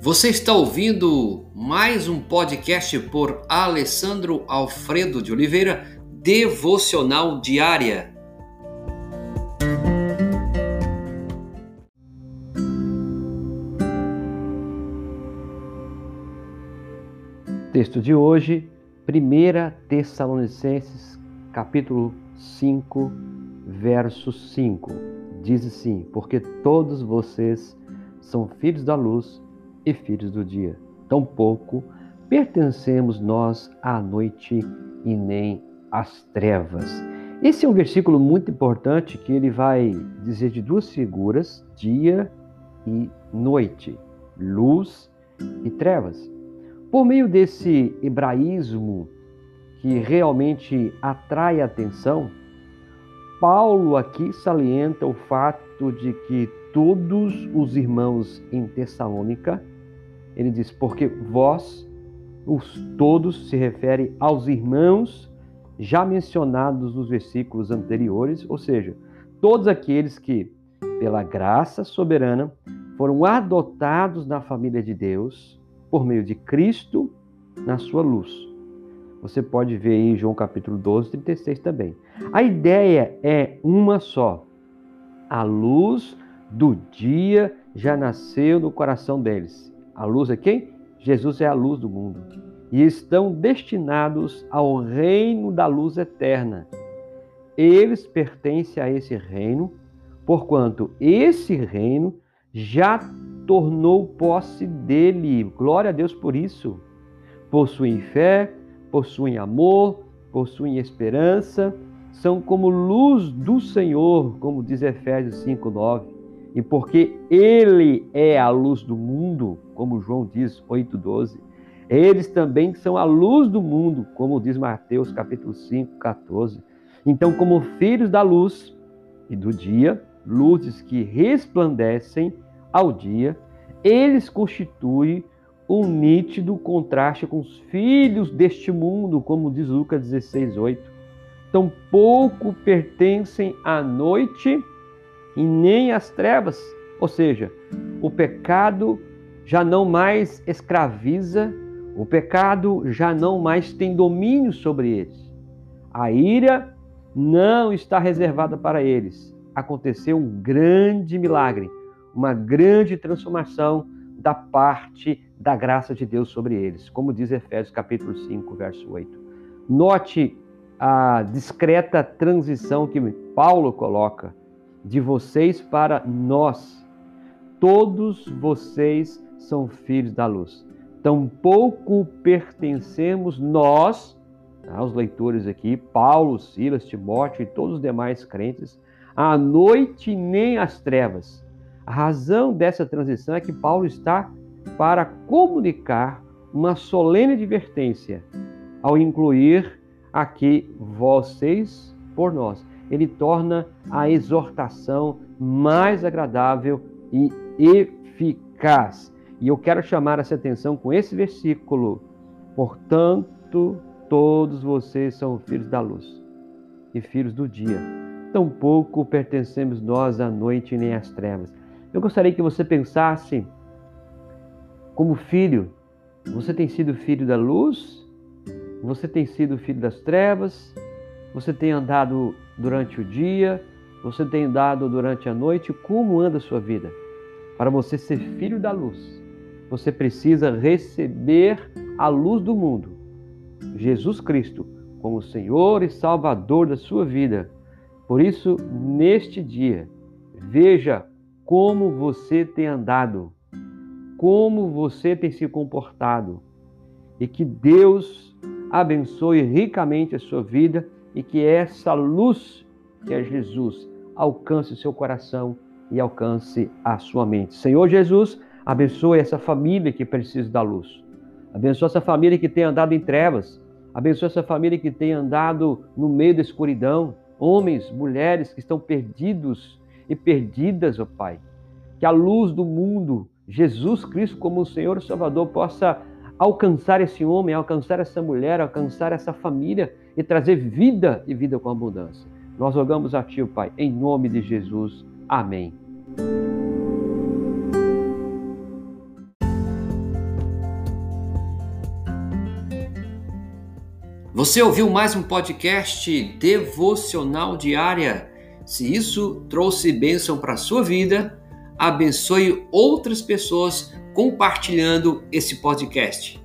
Você está ouvindo mais um podcast por Alessandro Alfredo de Oliveira, Devocional Diária. Texto de hoje, 1 Tessalonicenses, capítulo 5, verso 5. Diz assim: Porque todos vocês são filhos da luz e filhos do dia. Tampouco pertencemos nós à noite e nem às trevas. Esse é um versículo muito importante que ele vai dizer de duas figuras, dia e noite, luz e trevas. Por meio desse hebraísmo que realmente atrai a atenção, Paulo aqui salienta o fato de que todos os irmãos em Tessalônica ele diz: Porque vós, os todos, se refere aos irmãos já mencionados nos versículos anteriores, ou seja, todos aqueles que, pela graça soberana, foram adotados na família de Deus por meio de Cristo na sua luz. Você pode ver em João capítulo 12, 36 também. A ideia é uma só. A luz do dia já nasceu no coração deles. A luz é quem? Jesus é a luz do mundo. E estão destinados ao reino da luz eterna. Eles pertencem a esse reino, porquanto esse reino já tornou posse dele. Glória a Deus por isso. Possuem fé, possuem amor, possuem esperança, são como luz do Senhor, como diz Efésios 5:9 e porque ele é a luz do mundo, como João diz 8:12, eles também são a luz do mundo, como diz Mateus capítulo 5, 14. Então, como filhos da luz e do dia, luzes que resplandecem ao dia, eles constituem um nítido contraste com os filhos deste mundo, como diz Lucas 16, 8. Tampouco pertencem à noite e nem as trevas. Ou seja, o pecado já não mais escraviza, o pecado já não mais tem domínio sobre eles. A ira não está reservada para eles. Aconteceu um grande milagre, uma grande transformação da parte da graça de Deus sobre eles, como diz Efésios capítulo 5, verso 8. Note a discreta transição que Paulo coloca de vocês para nós. Todos vocês são filhos da luz. Tampouco pertencemos nós, tá, os leitores aqui, Paulo, Silas, Timóteo e todos os demais crentes, à noite nem às trevas. A razão dessa transição é que Paulo está para comunicar uma solene advertência ao incluir aqui vocês por nós ele torna a exortação mais agradável e eficaz. E eu quero chamar essa atenção com esse versículo. Portanto, todos vocês são filhos da luz e filhos do dia. Tampouco pertencemos nós à noite nem às trevas. Eu gostaria que você pensasse como filho. Você tem sido filho da luz? Você tem sido filho das trevas? Você tem andado durante o dia? Você tem andado durante a noite? Como anda a sua vida? Para você ser filho da luz, você precisa receber a luz do mundo, Jesus Cristo, como Senhor e Salvador da sua vida. Por isso, neste dia, veja como você tem andado, como você tem se comportado, e que Deus abençoe ricamente a sua vida e que essa luz, que é Jesus, alcance o seu coração e alcance a sua mente. Senhor Jesus, abençoe essa família que precisa da luz. Abençoe essa família que tem andado em trevas. Abençoe essa família que tem andado no meio da escuridão. Homens, mulheres que estão perdidos e perdidas, ó oh Pai. Que a luz do mundo, Jesus Cristo como o Senhor e Salvador, possa alcançar esse homem, alcançar essa mulher, alcançar essa família e trazer vida e vida com abundância. Nós rogamos a Ti, Pai, em nome de Jesus. Amém. Você ouviu mais um podcast devocional diária? Se isso trouxe bênção para a sua vida, abençoe outras pessoas compartilhando esse podcast.